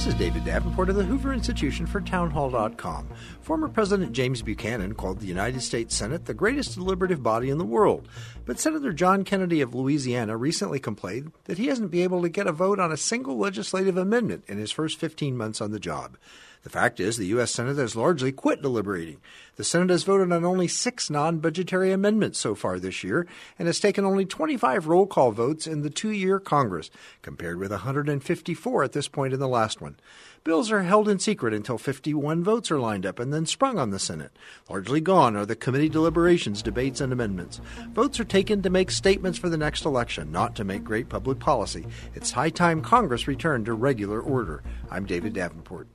This is David Davenport of the Hoover Institution for Townhall.com. Former President James Buchanan called the United States Senate the greatest deliberative body in the world. But Senator John Kennedy of Louisiana recently complained that he hasn't been able to get a vote on a single legislative amendment in his first 15 months on the job. The fact is, the U.S. Senate has largely quit deliberating. The Senate has voted on only six non budgetary amendments so far this year and has taken only 25 roll call votes in the two year Congress, compared with 154 at this point in the last one. Bills are held in secret until 51 votes are lined up and then sprung on the Senate. Largely gone are the committee deliberations, debates, and amendments. Votes are taken to make statements for the next election, not to make great public policy. It's high time Congress returned to regular order. I'm David Davenport.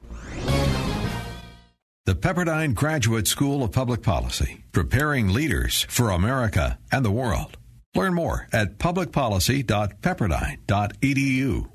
The Pepperdine Graduate School of Public Policy, preparing leaders for America and the world. Learn more at publicpolicy.pepperdine.edu.